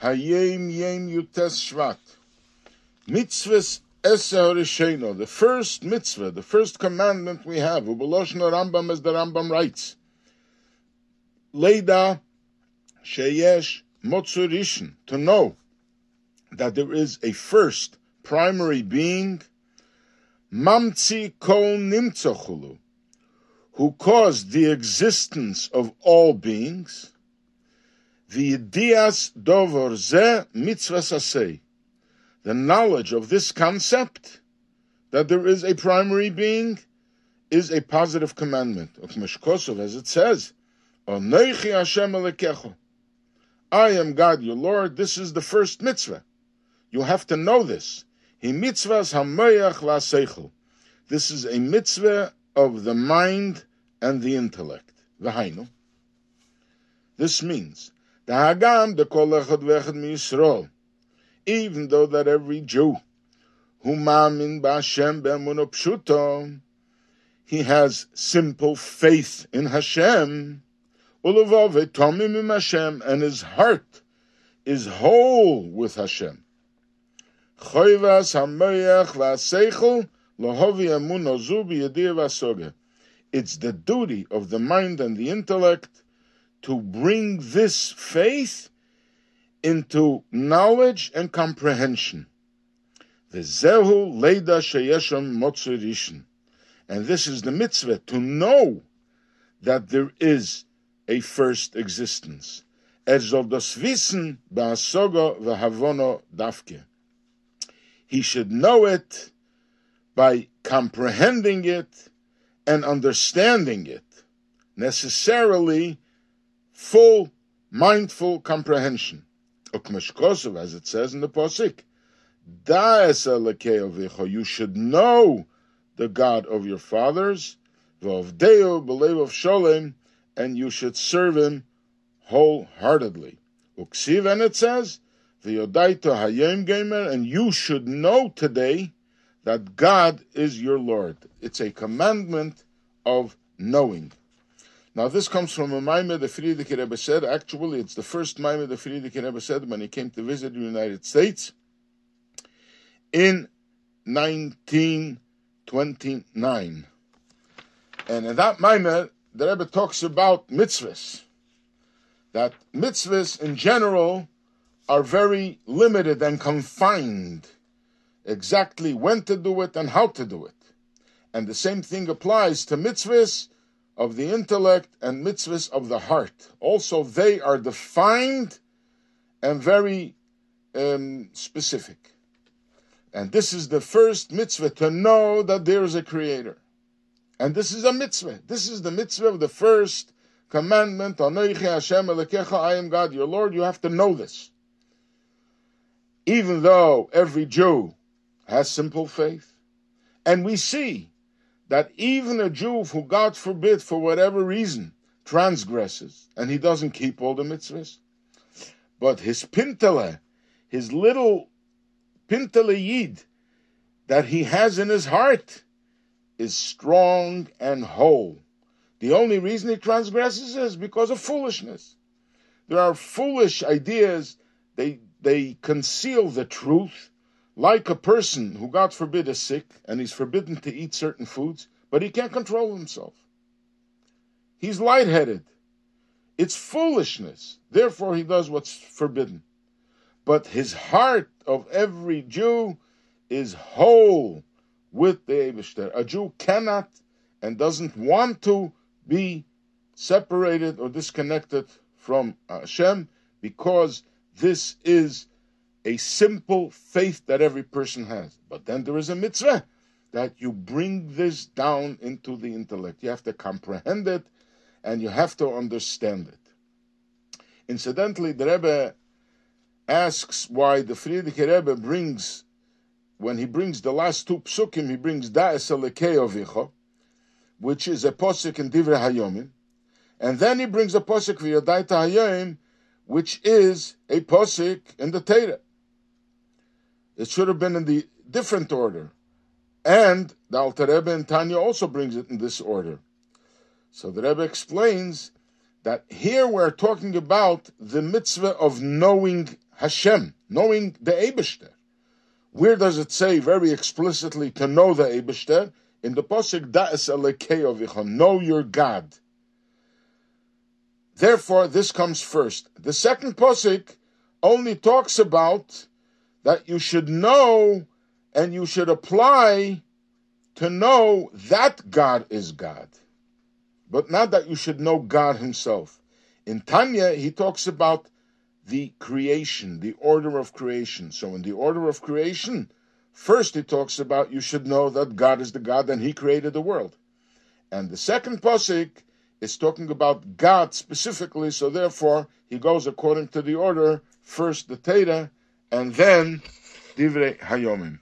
Hayom Yom Yutes Shvat. Mitzvahs Eser the first mitzvah, the first commandment we have, Ubaloshna Rambam, as the Rambam writes, Leida Sheyesh Motzurishin, to know that there is a first primary being, Mamtzi Kol Nimtzochulu, who caused the existence of all beings, the knowledge of this concept that there is a primary being is a positive commandment as it says. I am God, your Lord. This is the first mitzvah. You have to know this. This is a mitzvah of the mind and the intellect. V'hainu. This means even though that every Jew who mamin b'Hashem b'emuno he has simple faith in Hashem, ulavove tomim im Hashem, and his heart is whole with Hashem. Choyvas hamoyach v'aseichel lohovi emuno zu v'asoge. It's the duty of the mind and the intellect to bring this faith into knowledge and comprehension. The zehu leida sheyesham motzurishin. And this is the mitzvah, to know that there is a first existence. Er soll das wissen ba'asogo v'havono dafke. He should know it by comprehending it and understanding it. Necessarily full mindful comprehension. Ukmeshkosov, as it says in the Posik, you should know the God of your fathers, v'ovdeo believe of and you should serve him wholeheartedly. Uksiv, and it says, v'yodaito hayem gamer, and you should know today that God is your Lord. It's a commandment of knowing. Now, this comes from a Maamar the Frierdiker Rebbe said. Actually, it's the first Maamar the Frierdiker Rebbe said when he came to visit the United States in 1929. And in that Maamar, the Rebbe talks about mitzvahs. That mitzvahs in general are very limited and confined. Exactly when to do it and how to do it. And the same thing applies to mitzvahs of the intellect and mitzvahs of the heart. Also, they are defined and very um, specific. And this is the first mitzvah to know that there is a creator. And this is a mitzvah. This is the mitzvah of the first commandment. I am God, your Lord. You have to know this. Even though every Jew has simple faith, and we see that even a Jew who, God forbid, for whatever reason, transgresses and he doesn't keep all the mitzvahs, but his pintele, his little pintele yid that he has in his heart is strong and whole. The only reason he transgresses is because of foolishness. There are foolish ideas, they, they conceal the truth like a person who, God forbid, is sick and he's forbidden to eat certain foods, but he can't control himself. He's lightheaded. It's foolishness. Therefore, he does what's forbidden. But his heart of every Jew is whole with the Eibishter. A Jew cannot and doesn't want to be separated or disconnected from Hashem because this is a simple faith that every person has. But then there is a mitzvah that you bring this down into the intellect. You have to comprehend it and you have to understand it. Incidentally, the Rebbe asks why the Frierdiker Rebbe brings, when he brings the last two psukim, he brings Da'es Alekeovicho, which is a posik in Divrei Hayomim, and then he brings a posik V'yodaita Hayom, which is a posik in the Torah. It should have been in the different order. And the Alter Rebbe and Tanya also brings it in this order. So the Rebbe explains that here we're talking about the mitzvah of knowing Hashem, knowing the Eibishter. Where does it say very explicitly to know the Eibishter? In the Pasuk, Da'es Elekeovicha, know your God. Therefore, this comes first. The second Pasuk only talks about that you should know and you should apply to know that God is God, but not that you should know God Himself. In Tanya, he talks about the creation, the order of creation. So, in the order of creation, first he talks about you should know that God is the God and He created the world. And the second pasuk is talking about God specifically, so therefore he goes according to the order first the Teda and then Divrei Hayomim.